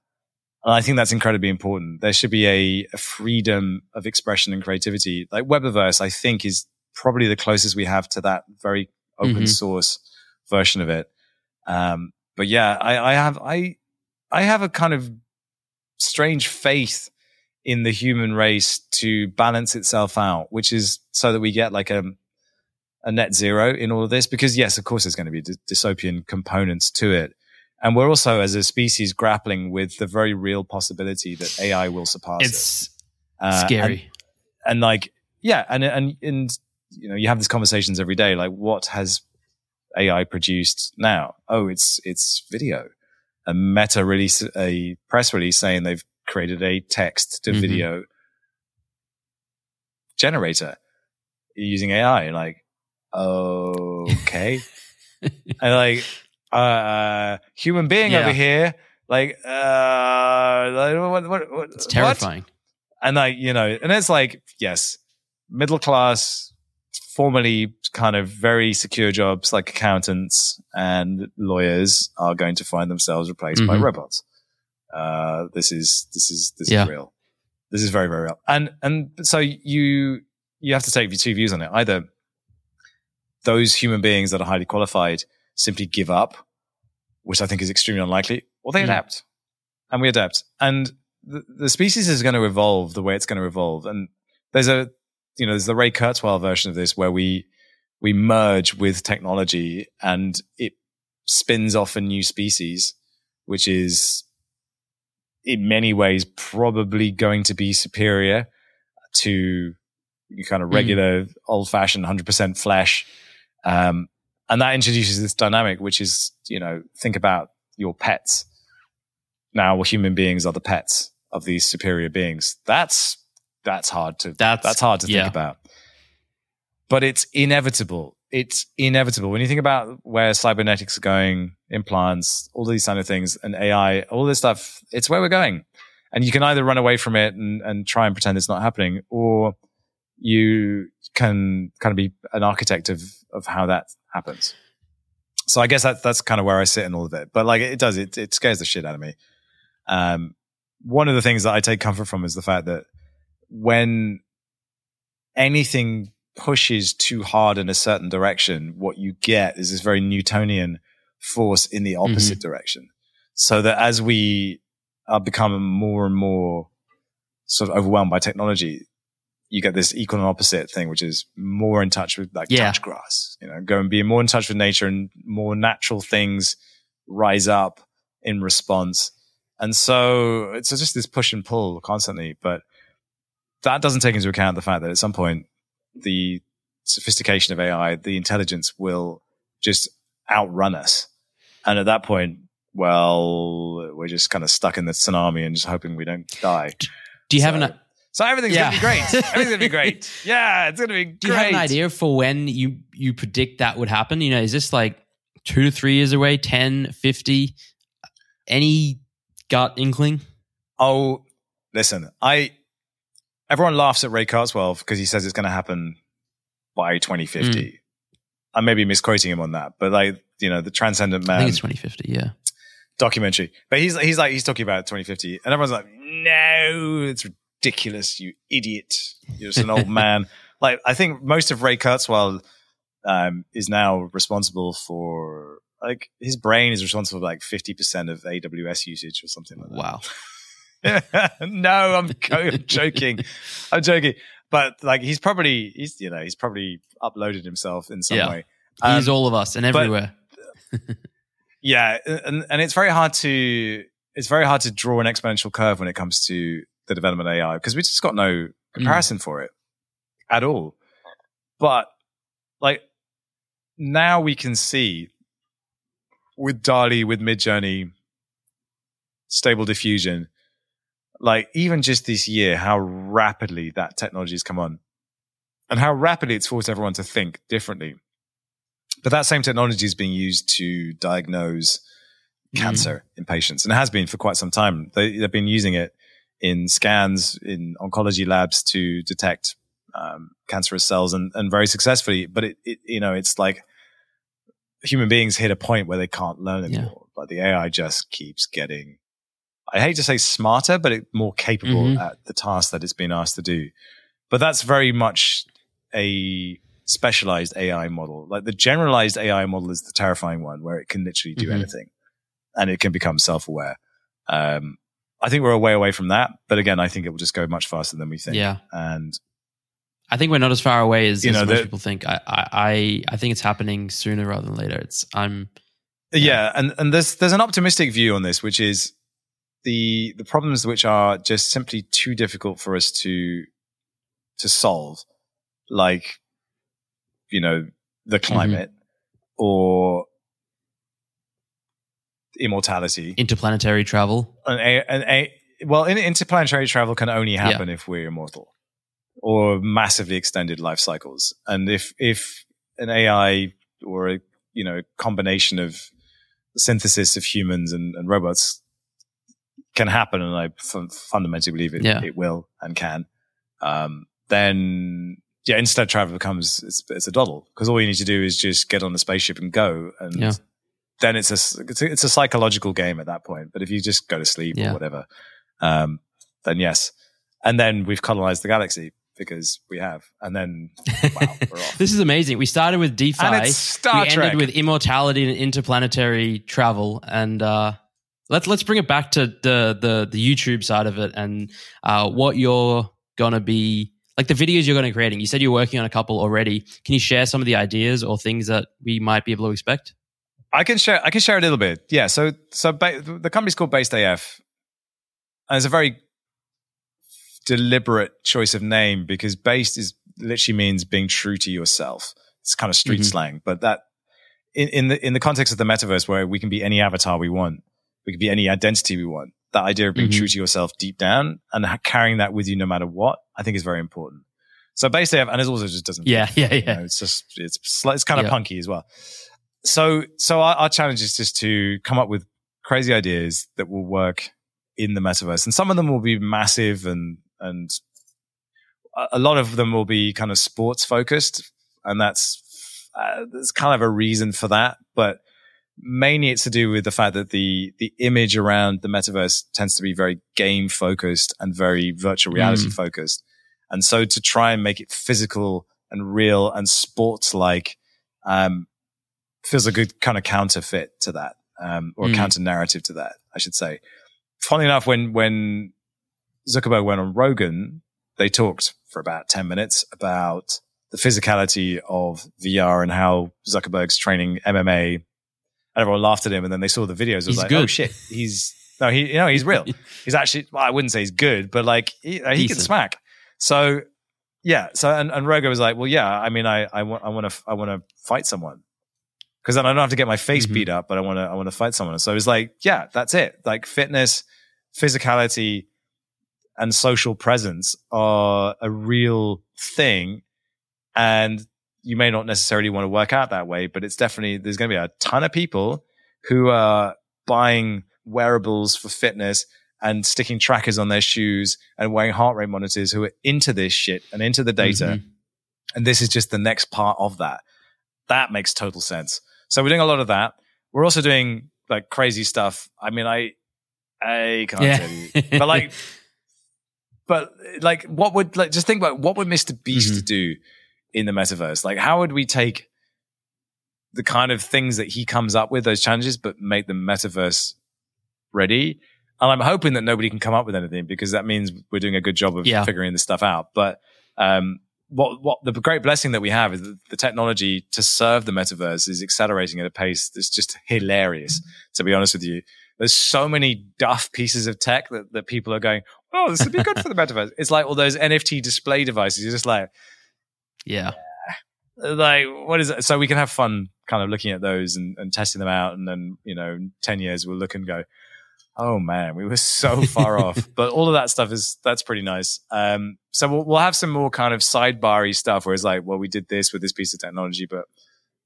[SPEAKER 7] And I think that's incredibly important. There should be a, a freedom of expression and creativity. Like Webaverse, I think is probably the closest we have to that very open
[SPEAKER 2] Mhm.
[SPEAKER 7] source version of it. Um, but yeah, I, I have I I have a kind of strange faith in the human race to balance itself out, which is so that we get like a a net zero in all of this. Because yes, of course, there's going to be dy- dystopian components to it, and we're also as a species grappling with the very real possibility that AI will surpass us.
[SPEAKER 2] It's
[SPEAKER 7] Uh, and-
[SPEAKER 2] scary.
[SPEAKER 7] and like yeah and and and you know you have these conversations every day like what has ai produced now oh it's it's video a meta release a press release saying they've created a text to
[SPEAKER 2] Mhm.
[SPEAKER 7] video generator using ai like okay and like uh human being
[SPEAKER 2] Yeah.
[SPEAKER 7] over here like uh like, what, what, what,
[SPEAKER 2] it's
[SPEAKER 7] what?
[SPEAKER 2] terrifying.
[SPEAKER 7] and like you know and it's like yes middle class formerly kind of very secure jobs like accountants and lawyers are going to find themselves replaced by
[SPEAKER 2] Mhm.
[SPEAKER 7] robots uh this is this is this
[SPEAKER 2] Yeah.
[SPEAKER 7] is real this is very very real and and so you you have to take two views on it either those human beings that are highly qualified simply give up which i think is extremely unlikely or they
[SPEAKER 2] Mm.
[SPEAKER 7] adapt and we adapt and the, the species is going to evolve the way it's going to evolve. And there's a, you know, there's the Ray Kurzweil version of this where we, we merge with technology and it spins off a new species, which is in many ways probably going to be superior to kind of
[SPEAKER 2] Mm.
[SPEAKER 7] regular old fashioned 100% flesh. Um, and that introduces this dynamic, which is, you know, think about your pets. Now human beings are the pets of these superior beings. That's, that's hard to,
[SPEAKER 2] That's-
[SPEAKER 7] that's hard to
[SPEAKER 2] yeah.
[SPEAKER 7] think about. But it's inevitable. It's inevitable. When you think about where cybernetics are going, implants, all these kind of things, and AI, all this stuff, it's where we're going. And you can either run away from it and, and try and pretend it's not happening, or you can kind of be an architect of, of how that happens. So I guess that, that's kind of where I sit in all of it. But like it does, it, it scares the shit out of me. Um, one of the things that I take comfort from is the fact that when anything pushes too hard in a certain direction, what you get is this very Newtonian force in the mm-hmm. opposite direction. So that as we are becoming more and more sort of overwhelmed by technology, you get this equal and opposite thing, which is more in touch with like
[SPEAKER 2] Yeah.
[SPEAKER 7] touch grass, you know, go and be more in touch with nature and more natural things rise up in response. And so it's just this push and pull constantly. But that doesn't take into account the fact that at some point, the sophistication of AI, the intelligence will just outrun us. And at that point, well, we're just kind of stuck in the tsunami and just hoping we don't die.
[SPEAKER 2] Do you have an
[SPEAKER 7] So everything's
[SPEAKER 2] Yeah.
[SPEAKER 7] gonna be great. Everything's gonna be great. Yeah, it's gonna be great.
[SPEAKER 2] Do you have an idea for when you you predict that would happen? You know, is this like two to three years away, 10, 50? Any gut inkling?
[SPEAKER 7] Oh, listen, I everyone laughs at Ray Kurzweil because he says it's going to happen by 2050.
[SPEAKER 2] Mm.
[SPEAKER 7] I may be misquoting him on that, but like you know, the Transcendent
[SPEAKER 2] I
[SPEAKER 7] Man
[SPEAKER 2] think it's 2050, yeah.
[SPEAKER 7] documentary. But he's he's like he's talking about 2050, and everyone's like, no, it's ridiculous, you idiot. You're just an old man. Like I think most of Ray Kurzweil um, is now responsible for like his brain is responsible for like 50% of AWS usage or something like that.
[SPEAKER 2] Wow.
[SPEAKER 7] no, I'm, co- I'm joking. I'm joking. But like, he's probably he's you know he's probably uploaded himself in some
[SPEAKER 2] Yeah.
[SPEAKER 7] way.
[SPEAKER 2] He's
[SPEAKER 7] Um,
[SPEAKER 2] all of us and
[SPEAKER 7] but-
[SPEAKER 2] everywhere.
[SPEAKER 7] yeah, and and it's very hard to it's very hard to draw an exponential curve when it comes to the development of AI because we just got no comparison for it at all. But like now we can see with DALL-E, with Midjourney, Stable Diffusion, like even just this year, how rapidly that technology has come on, and how rapidly it's forced everyone to think differently. But that same technology is being used to diagnose cancer in patients, and it has been for quite some time. They, they've been using it in scans in oncology labs to detect um, cancerous cells, and, and very successfully. But it, it, you know, it's like human beings hit a point where they can't learn
[SPEAKER 2] Yeah.
[SPEAKER 7] anymore. Like the AI just keeps getting. I hate to say smarter, but it more capable
[SPEAKER 2] Mhm.
[SPEAKER 7] at the task that it's been asked to do. But that's very much a specialized AI model. Like the generalized AI model is the terrifying one where it can literally do
[SPEAKER 2] Mhm.
[SPEAKER 7] anything and it can become self aware. Um, I think we're a way away from that. But again, I think it will just go much faster than we think.
[SPEAKER 2] Yeah.
[SPEAKER 7] And
[SPEAKER 2] I think we're not as far away as,
[SPEAKER 7] You
[SPEAKER 2] as
[SPEAKER 7] know,
[SPEAKER 2] most
[SPEAKER 7] the-
[SPEAKER 2] people think. I, I, I I think it's happening sooner rather than later. It's I'm
[SPEAKER 7] yeah, and, and there's there's an optimistic view on this, which is the the problems which are just simply too difficult for us to to solve, like you know the mm-hmm. climate or immortality.
[SPEAKER 2] interplanetary travel.
[SPEAKER 7] an a, an a, well, in, interplanetary travel can only happen if we're immortal or massively extended life cycles. And if if an AI or a you know combination of synthesis of humans and, and robots can happen, and I f- fundamentally believe it,
[SPEAKER 2] Yeah.
[SPEAKER 7] it will and can, um, then yeah, instead travel becomes it's, it's a doddle because all you need to do is just get on the spaceship and go, and
[SPEAKER 2] Yeah.
[SPEAKER 7] then it's a, it's a it's a psychological game at that point. But if you just go to sleep
[SPEAKER 2] Yeah.
[SPEAKER 7] or whatever, um, then yes, and then we've colonized the galaxy because we have, and then wow, we're off.
[SPEAKER 2] This is amazing. We started with DeFi.
[SPEAKER 7] And it's Star
[SPEAKER 2] we
[SPEAKER 7] Trek.
[SPEAKER 2] ended with immortality and interplanetary travel. And uh, let's let's bring it back to the the the YouTube side of it and uh, what you're gonna be like the videos you're gonna be creating. You said you're working on a couple already. Can you share some of the ideas or things that we might be able to expect?
[SPEAKER 7] I can share. I can share a little bit. Yeah. So so ba- the company's called Based AF, and it's a very deliberate choice of name because based is literally means being true to yourself. It's kind of street
[SPEAKER 2] Mhm.
[SPEAKER 7] slang, but that in, in the in the context of the metaverse where we can be any avatar we want, we can be any identity we want. That idea of being
[SPEAKER 2] Mhm.
[SPEAKER 7] true to yourself deep down and carrying that with you no matter what, I think is very important. So basically, and it also just doesn't
[SPEAKER 2] Yeah, yeah, yeah.
[SPEAKER 7] know, it's just it's it's kind of
[SPEAKER 2] Yeah.
[SPEAKER 7] punky as well. So so our, our challenge is just to come up with crazy ideas that will work in the metaverse, and some of them will be massive and and a- a lot of them will be kind of sports focused, and that's uh, there's kind of a reason for that, but mainly it's to do with the fact that the the image around the metaverse tends to be very game focused and very virtual reality
[SPEAKER 2] Mm.
[SPEAKER 7] focused. And so to try and make it physical and real and sports like um, feels a good kind of counterfeit to that, um, or
[SPEAKER 2] Mm.
[SPEAKER 7] counter narrative to that, I should say. Funny enough, when when Zuckerberg went on Rogan, they talked for about ten minutes about the physicality of VR and how Zuckerberg's training MMA. And everyone laughed at him, and then they saw the videos. It was
[SPEAKER 2] He's
[SPEAKER 7] like,
[SPEAKER 2] good.
[SPEAKER 7] "Oh shit, he's No, he, you know, he's real. He's actually, well, I wouldn't say he's good, but like he, he can smack. So yeah. So and, and Rogo was like, well, yeah. I mean, I I want I want to I want to fight someone because then I don't have to get my face
[SPEAKER 2] Mhm.
[SPEAKER 7] beat up, but I want to I want to fight someone. So it was like, yeah, that's it. Like fitness, physicality, and social presence are a real thing, and you may not necessarily want to work out that way, but it's definitely there's going to be a ton of people who are buying wearables for fitness and sticking trackers on their shoes and wearing heart rate monitors who are into this shit and into the data.
[SPEAKER 2] Mhm.
[SPEAKER 7] And this is just the next part of that. That makes total sense. So we're doing a lot of that. We're also doing like crazy stuff. I mean, I, I can't
[SPEAKER 2] Yeah.
[SPEAKER 7] tell you, but like, but like, what would like just think about what would Mr. Beast
[SPEAKER 2] Mhm.
[SPEAKER 7] do in the metaverse? Like, how would we take the kind of things that he comes up with, those challenges, but make them metaverse ready? And I'm hoping that nobody can come up with anything because that means we're doing a good job of
[SPEAKER 2] Yeah.
[SPEAKER 7] figuring this stuff out. But um, what what the great blessing that we have is that the technology to serve the metaverse is accelerating at a pace that's just hilarious. To be honest with you, there's so many duff pieces of tech that, that people are going, oh, this would be good for the metaverse. It's like all those NFT display devices. You're just like,
[SPEAKER 2] Yeah.
[SPEAKER 7] like what is it? So we can have fun kind of looking at those and, and testing them out, and then you know, ten years we'll look and go, oh man, we were so far off. But all of that stuff is that's pretty nice. Um, so we'll, we'll have some more kind of sidebary stuff where it's like, well, we did this with this piece of technology, but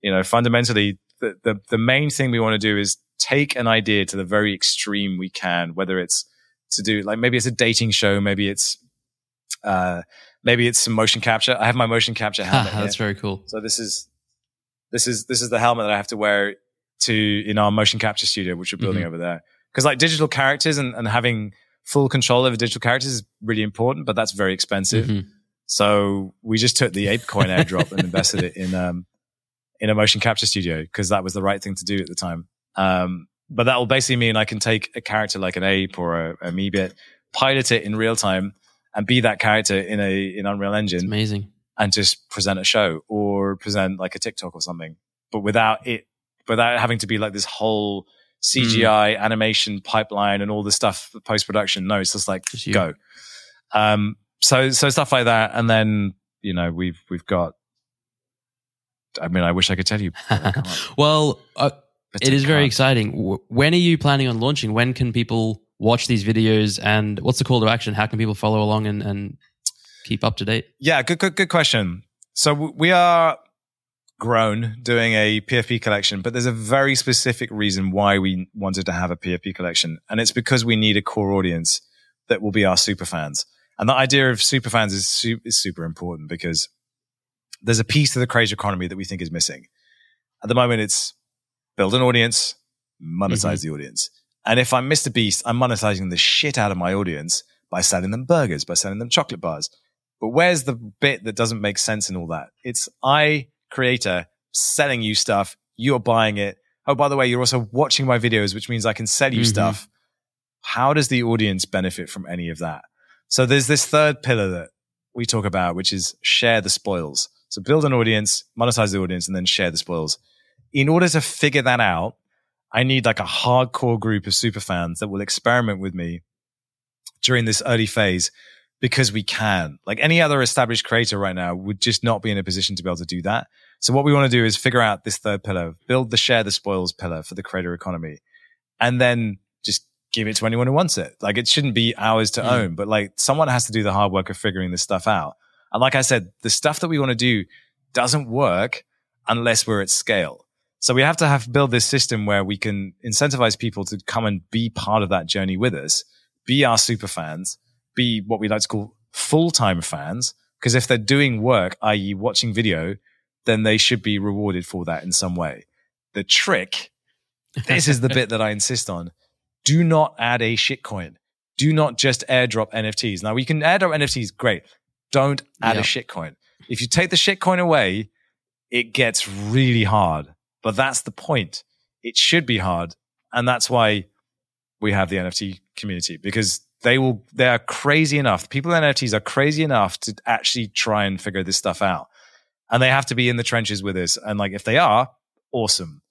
[SPEAKER 7] you know, fundamentally, the the, the main thing we want to do is take an idea to the very extreme we can, whether it's to do like maybe it's a dating show, maybe it's uh, maybe it's some motion capture. I have my motion capture helmet. here.
[SPEAKER 2] That's very cool.
[SPEAKER 7] So this is this is this is the helmet that I have to wear to in our motion capture studio, which we're building
[SPEAKER 2] Mhm.
[SPEAKER 7] over there. Because like digital characters and, and having full control over digital characters is really important, but that's very expensive.
[SPEAKER 2] Mhm.
[SPEAKER 7] So we just took the ApeCoin airdrop and invested it in um in a motion capture studio because that was the right thing to do at the time. Um, but that will basically mean I can take a character like an ape or a, a meebit, pilot it in real time, and be that character in a in Unreal
[SPEAKER 2] It's
[SPEAKER 7] Engine
[SPEAKER 2] amazing.
[SPEAKER 7] and just present a show or present like a TikTok or something, but without it, without having to be like this whole CGI animation pipeline and all the stuff post production. No, it's just like
[SPEAKER 2] Just
[SPEAKER 7] go. Um, so so stuff like that, and then you know we've we've got. I mean, I wish I could tell you. but I can't.
[SPEAKER 2] well, uh, it is very exciting. When are you planning on launching? When can people watch these videos? And what's the call to action? How can people follow along and, and keep up to date?
[SPEAKER 7] Yeah, good, good, good question. So we are grown doing a PFP collection, but there's a very specific reason why we wanted to have a PFP collection. And it's because we need a core audience that will be our super fans. And the idea of super fans is, su- is super important because there's a piece to the creator economy that we think is missing. At the moment, it's build an audience, monetize mm-hmm. the audience. And if I'm Mr. Beast, I'm monetizing the shit out of my audience by selling them burgers, by selling them chocolate bars. But where's the bit that doesn't make sense in all that? It's I, creator, selling you stuff. You're buying it. Oh, by the way, you're also watching my videos, which means I can sell you
[SPEAKER 2] Mhm.
[SPEAKER 7] stuff. How does the audience benefit from any of that? So there's this third pillar that we talk about, which is share the spoils. So build an audience, monetize the audience, and then share the spoils. In order to figure that out, I need like a hardcore group of super fans that will experiment with me during this early phase because we can. Like any other established creator right now would just not be in a position to be able to do that. So what we want to do is figure out this third pillar, build the share the spoils pillar for the creator economy, and then just give it to anyone who wants it. Like it shouldn't be ours to
[SPEAKER 2] Mm.
[SPEAKER 7] own, but like someone has to do the hard work of figuring this stuff out. And like I said, the stuff that we want to do doesn't work unless we're at scale. So we have to have build this system where we can incentivize people to come and be part of that journey with us, be our super fans, be what we like to call full time fans. Because if they're doing work, i.e., watching video, then they should be rewarded for that in some way. The trick, this is the bit that I insist on. Do not add a shitcoin. Do not just airdrop NFTs. Now we can airdrop NFTs, great. Don't add
[SPEAKER 2] Yeah.
[SPEAKER 7] a shitcoin. If you take the shitcoin away, it gets really hard. But that's the point. It should be hard. And that's why we have the NFT community because they will, they are crazy enough. People in NFTs are crazy enough to actually try and figure this stuff out. And they have to be in the trenches with us. And like, if they are, awesome.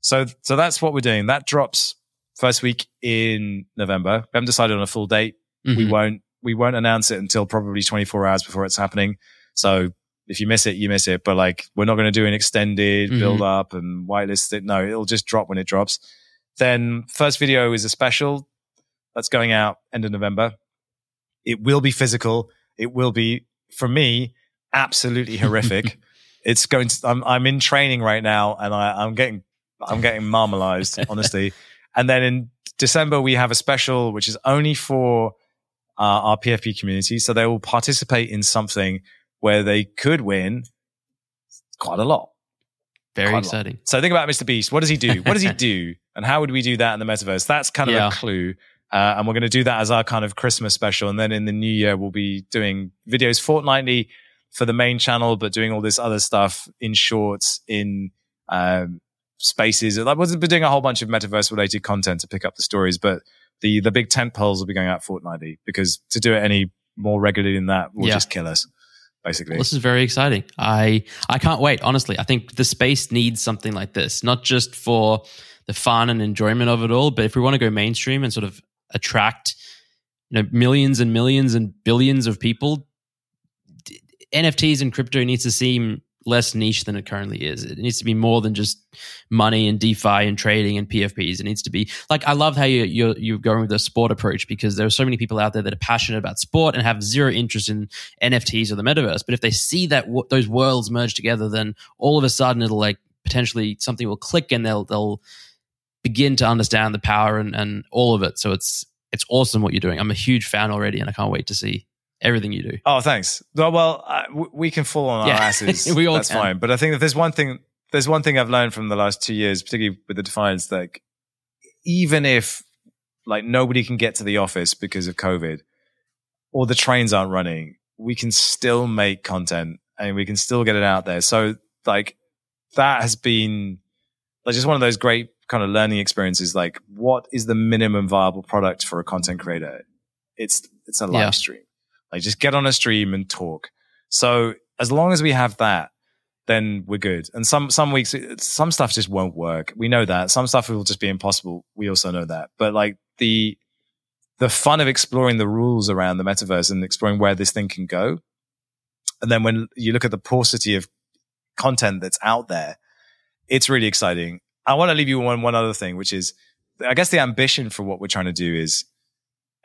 [SPEAKER 7] So, so that's what we're doing. That drops first week in November. We haven't decided on a full date. We
[SPEAKER 2] Mhm.
[SPEAKER 7] won't we won't announce it until probably 24 hours before it's happening. So if you miss it, you miss it. But like we're not going to do an extended
[SPEAKER 2] Mhm.
[SPEAKER 7] build up and whitelist it. No, it'll just drop when it drops. Then first video is a special that's going out end of November. It will be physical. It will be for me absolutely horrific. it's going to. I'm I'm in training right now, and I, I'm getting I'm getting marmalized, honestly. And then in December we have a special which is only for uh, our PFP community, so they will participate in something where they could win quite a lot.
[SPEAKER 2] Very
[SPEAKER 7] Quite a lot.
[SPEAKER 2] exciting.
[SPEAKER 7] So think about Mr. Beast. What does he do? What does he do? And how would we do that in the metaverse? That's kind of
[SPEAKER 2] Yeah.
[SPEAKER 7] a clue. Uh, and we're going to do that as our kind of Christmas special. And then in the new year, we'll be doing videos fortnightly for the main channel, but doing all this other stuff in shorts, in um, spaces. I wasn't doing a whole bunch of metaverse related content to pick up the stories, but the, the big tent poles will be going out fortnightly because to do it any more regularly than that will
[SPEAKER 2] Yeah.
[SPEAKER 7] just kill us, basically.
[SPEAKER 2] Well, this is very exciting. I I can't wait. Honestly, I think the space needs something like this, not just for the fun and enjoyment of it all, but if we want to go mainstream and sort of attract you know millions and millions and billions of people, NFTs and crypto needs to seem less niche than it currently is. It needs to be more than just money and DeFi and trading and PFPs. It needs to be like I love how you you're you're going with the sport approach because there are so many people out there that are passionate about sport and have zero interest in NFTs or the metaverse. But if they see that w- those worlds merge together, then all of a sudden it'll like potentially something will click and they'll they'll begin to understand the power and, and all of it. So it's it's awesome what you're doing. I'm a huge fan already, and I can't wait to see everything you do.
[SPEAKER 7] Oh, thanks. Well, well uh, we can fall on
[SPEAKER 2] Yeah.
[SPEAKER 7] our asses.
[SPEAKER 2] We all
[SPEAKER 7] That's
[SPEAKER 2] can.
[SPEAKER 7] fine. But I think that there's one thing. There's one thing I've learned from the last two years, particularly with the Defiant, like even if like nobody can get to the office because of COVID, or the trains aren't running, we can still make content and we can still get it out there. So like that has been like just one of those great kind of learning experiences. Like, what is the minimum viable product for a content creator? It's it's a live
[SPEAKER 2] Yeah.
[SPEAKER 7] stream. Like, just get on a stream and talk. So as long as we have that, then we're good. And some some weeks, some stuff just won't work. We know that. Some stuff will just be impossible. We also know that. But like the the fun of exploring the rules around the metaverse and exploring where this thing can go. And then when you look at the paucity of content that's out there, it's really exciting. I want to leave you one one other thing, which is I guess the ambition for what we're trying to do is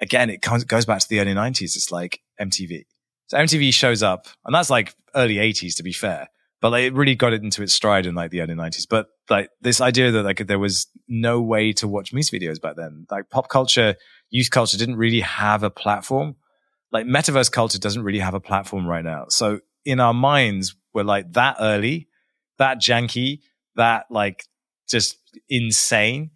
[SPEAKER 7] again, it comes, goes back to the early nineties. It's like MTV. So MTV shows up and that's like early eighties to be fair, but like it really got it into its stride in like the early nineties. But like this idea that like there was no way to watch music videos back then, like pop culture, youth culture didn't really have a platform. Like metaverse culture doesn't really have a platform right now. So in our minds, we're like that early, that janky, that like just insane.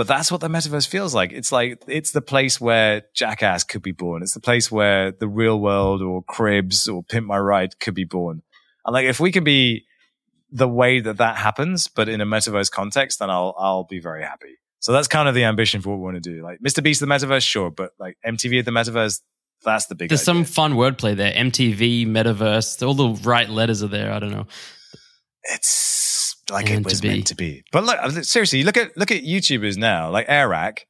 [SPEAKER 7] But that's what the metaverse feels like. It's like it's the place where Jackass could be born. It's the place where the real world or Cribs or Pimp My Ride could be born. And like if we can be the way that that happens, but in a metaverse context, then I'll I'll be very happy. So that's kind of the ambition for what we want to do. Like Mr. Beast, the metaverse, sure, but like MTV at the metaverse, that's the big.
[SPEAKER 2] There's some
[SPEAKER 7] idea.
[SPEAKER 2] fun wordplay there. MTV, metaverse, all the right letters are there. I don't know.
[SPEAKER 7] it's like
[SPEAKER 2] Meant
[SPEAKER 7] it was meant to be. But look, seriously, look at look at YouTubers now, like Airrack,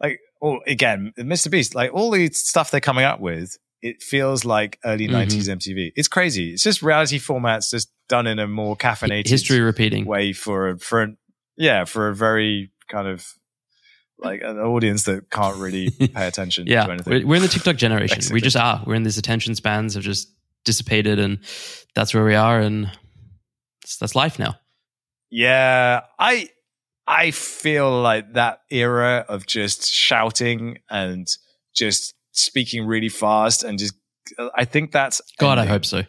[SPEAKER 7] like or again, Mr. Beast, like all the stuff they're coming up with. It feels like early
[SPEAKER 2] Mhm.
[SPEAKER 7] 90s MTV. It's crazy. It's just reality formats, just done in a more caffeinated
[SPEAKER 2] History repeating.
[SPEAKER 7] way for a, for an, yeah for a very kind of like an audience that can't really pay attention to
[SPEAKER 2] Yeah,
[SPEAKER 7] anything.
[SPEAKER 2] we're, we're in the TikTok generation.
[SPEAKER 7] Basically.
[SPEAKER 2] We just are. We're in these attention spans have just dissipated, and that's where we are, and that's life now.
[SPEAKER 7] Yeah, I I feel like that era of just shouting and just speaking really fast and just I think that's
[SPEAKER 2] God, I hope so.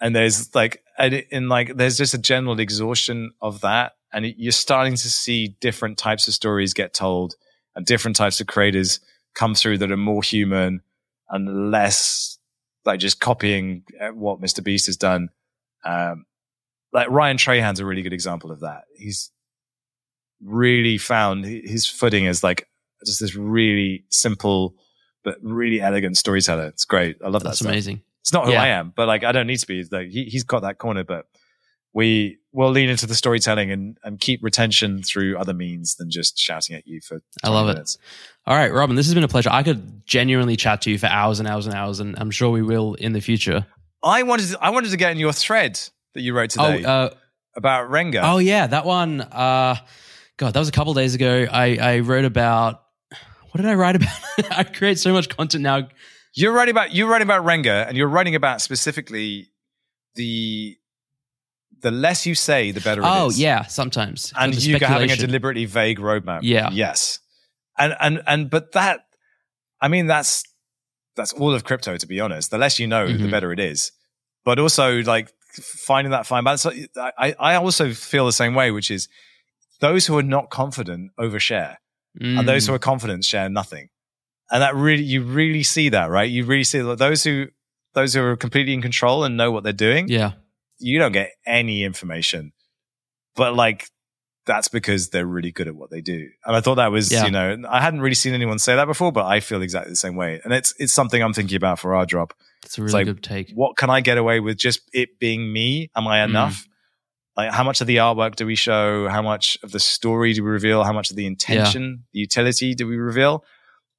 [SPEAKER 7] And there's like and, and like there's just a general exhaustion of that, and you're starting to see different types of stories get told and different types of creators come through that are more human and less like just copying uh, what Mr. Beast has done. Um, like Ryan Trahan's a really good example of that. He's really found his footing as like just this really simple but really elegant storyteller. It's great. I love that.
[SPEAKER 2] That's amazing.
[SPEAKER 7] It's not who
[SPEAKER 2] Yeah.
[SPEAKER 7] I am, but like I don't need to be. Like he, he's got that corner, but we will lean into the storytelling and, and keep retention through other means than just shouting at you for.
[SPEAKER 2] I love
[SPEAKER 7] 20
[SPEAKER 2] it. All right, Robin, this has been a pleasure. I could genuinely chat to you for hours and hours and hours, and I'm sure we will in the future.
[SPEAKER 7] I wanted to, I wanted to get in your thread that you wrote today
[SPEAKER 2] Oh, uh,
[SPEAKER 7] about Renga.
[SPEAKER 2] oh yeah, that one. Uh, God, that was a couple days ago. I, I wrote about. What did I write about? I create so much content now.
[SPEAKER 7] You're writing about you're writing about Renga, and you're writing about specifically the the less you say, the better. it
[SPEAKER 2] Oh yeah, sometimes
[SPEAKER 7] and
[SPEAKER 2] The
[SPEAKER 7] you having a deliberately vague roadmap.
[SPEAKER 2] Yeah.
[SPEAKER 7] Yes. And and and but that, I mean, that's that's all of crypto. To be honest, the less you know, the
[SPEAKER 2] Mhm.
[SPEAKER 7] better it is. But also, like finding that fine balance. I I also feel the same way, which is those who are not confident overshare,
[SPEAKER 2] Mm.
[SPEAKER 7] and those who are confident share nothing. And that really, you really see that, right? You really see that those who those who are completely in control and know what they're doing
[SPEAKER 2] yeah,
[SPEAKER 7] you don't get any information. But like that's because they're really good at what they do. And I thought that was,
[SPEAKER 2] Yeah.
[SPEAKER 7] you know, I hadn't really seen anyone say that before, but I feel exactly the same way. And it's it's something I'm thinking about for our drop.
[SPEAKER 2] it's a really
[SPEAKER 7] like,
[SPEAKER 2] good take.
[SPEAKER 7] What can I get away with just it being me? Am I
[SPEAKER 2] Mm.
[SPEAKER 7] enough? Like how much of the artwork do we show? How much of the story do we reveal? How much of the intention, the utility do we reveal?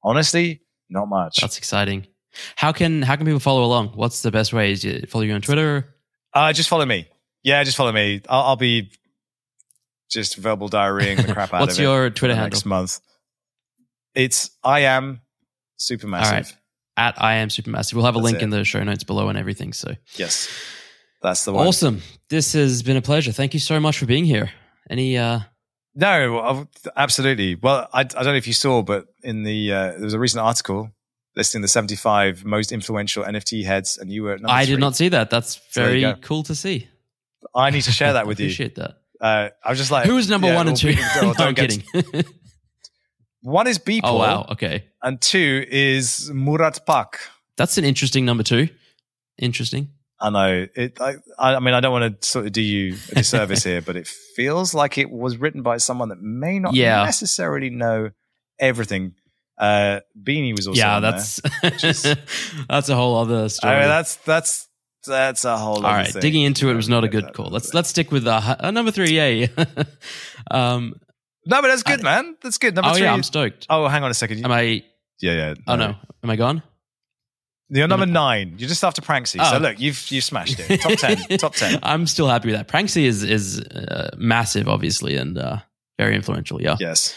[SPEAKER 7] Honestly, not much.
[SPEAKER 2] That's exciting. How can how can people follow along? What's the best way? Is follow you on Twitter?
[SPEAKER 7] Uh, just follow me. Yeah, just follow me. I'll, I'll be just verbal diarrheaing the crap out of it.
[SPEAKER 2] What's
[SPEAKER 7] your
[SPEAKER 2] Twitter handle?
[SPEAKER 7] next month? It's I am supermassive.
[SPEAKER 2] All right. At I am supermassive. We'll have a
[SPEAKER 7] That's
[SPEAKER 2] link
[SPEAKER 7] it.
[SPEAKER 2] in the show notes below and everything. So
[SPEAKER 7] Yes, that's the one.
[SPEAKER 2] awesome. This has been a pleasure. Thank you so much for being here. Any uh
[SPEAKER 7] No, absolutely. Well, I, I don't know if you saw, but in the uh, there was a recent article listing the 75 most influential NFT heads, and you were.
[SPEAKER 2] I
[SPEAKER 7] three.
[SPEAKER 2] did not see that. That's
[SPEAKER 7] So
[SPEAKER 2] very
[SPEAKER 7] go.
[SPEAKER 2] cool to see.
[SPEAKER 7] I need to share that with you.
[SPEAKER 2] Appreciate that.
[SPEAKER 7] Uh, I was just like,
[SPEAKER 2] who's number
[SPEAKER 7] yeah,
[SPEAKER 2] one and two? no,
[SPEAKER 7] don't
[SPEAKER 2] I'm kidding.
[SPEAKER 7] One is Beeple,
[SPEAKER 2] oh wow. Okay.
[SPEAKER 7] and two is Murat Pak.
[SPEAKER 2] That's an interesting number two. Interesting.
[SPEAKER 7] I know it. I, I mean, I don't want to sort of do you a disservice here, but it feels like it was written by someone that may not
[SPEAKER 2] Yeah.
[SPEAKER 7] necessarily know everything. Uh, Beanie was also
[SPEAKER 2] yeah, that's
[SPEAKER 7] is-
[SPEAKER 2] that's a whole other story.
[SPEAKER 7] I mean, that's that's that's a whole.
[SPEAKER 2] All right,
[SPEAKER 7] thing.
[SPEAKER 2] digging into it was not a good call. Let's let's stick with uh, uh, number three. Yay. um,
[SPEAKER 7] No, but that's good, man. That's good. Number
[SPEAKER 2] oh
[SPEAKER 7] three.
[SPEAKER 2] yeah, I'm stoked.
[SPEAKER 7] oh, hang on a second.
[SPEAKER 2] Am I?
[SPEAKER 7] yeah, yeah.
[SPEAKER 2] Oh no, am I gone?
[SPEAKER 7] You're number nine. You're just after Pranksy.
[SPEAKER 2] Oh.
[SPEAKER 7] So look, you've you've smashed it. Top ten. top ten.
[SPEAKER 2] I'm still happy with that. Pranksy is is uh, massive, obviously, and uh, very influential. Yeah.
[SPEAKER 7] Yes.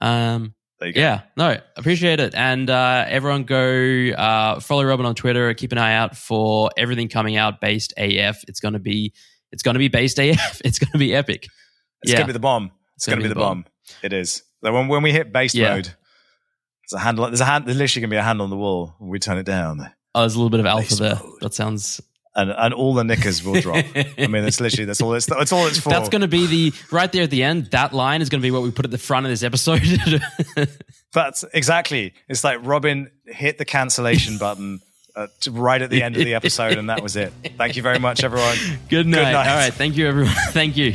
[SPEAKER 2] Um.
[SPEAKER 7] There you go.
[SPEAKER 2] Yeah. No, appreciate it, and uh, everyone go uh, follow Robin on Twitter. Keep an eye out for everything coming out based AF. It's gonna be it's gonna be based AF. It's gonna be epic.
[SPEAKER 7] It's
[SPEAKER 2] yeah.
[SPEAKER 7] gonna be the bomb. It's, gonna, be the bomb. It is. So when when we hit base
[SPEAKER 2] Yeah.
[SPEAKER 7] mode, there's a handle. There's a hand. There's literally gonna be a handle on the wall when we turn it down,
[SPEAKER 2] Oh, there's a little bit of alpha
[SPEAKER 7] Base
[SPEAKER 2] there.
[SPEAKER 7] mode.
[SPEAKER 2] That sounds.
[SPEAKER 7] And and all the knickers will drop. I mean, that's literally that's all. It's that's all it's for.
[SPEAKER 2] That's going to be the right there at the end. That line is going to be what we put at the front of this episode.
[SPEAKER 7] That's exactly. It's like Robin hit the cancellation button. Uh, t- right at the end of the episode, and that was it. Thank you very much, everyone.
[SPEAKER 2] Good night.
[SPEAKER 7] night.
[SPEAKER 2] All right. Thank you, everyone. Thank you.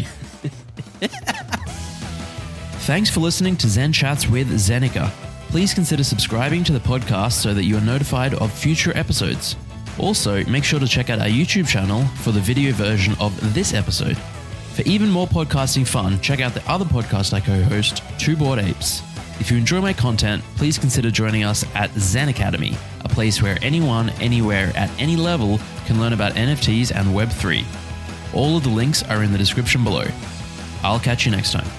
[SPEAKER 6] Thanks for listening to Zen Chats with Zeneca. Please consider subscribing to the podcast so that you are notified of future episodes. Also, make sure to check out our YouTube channel for the video version of this episode. For even more podcasting fun, check out the other podcast I co host, Two Bored Apes. If you enjoy my content, please consider joining us at Zen Academy, a place where anyone, anywhere, at any level can learn about NFTs and Web3. All of the links are in the description below. I'll catch you next time.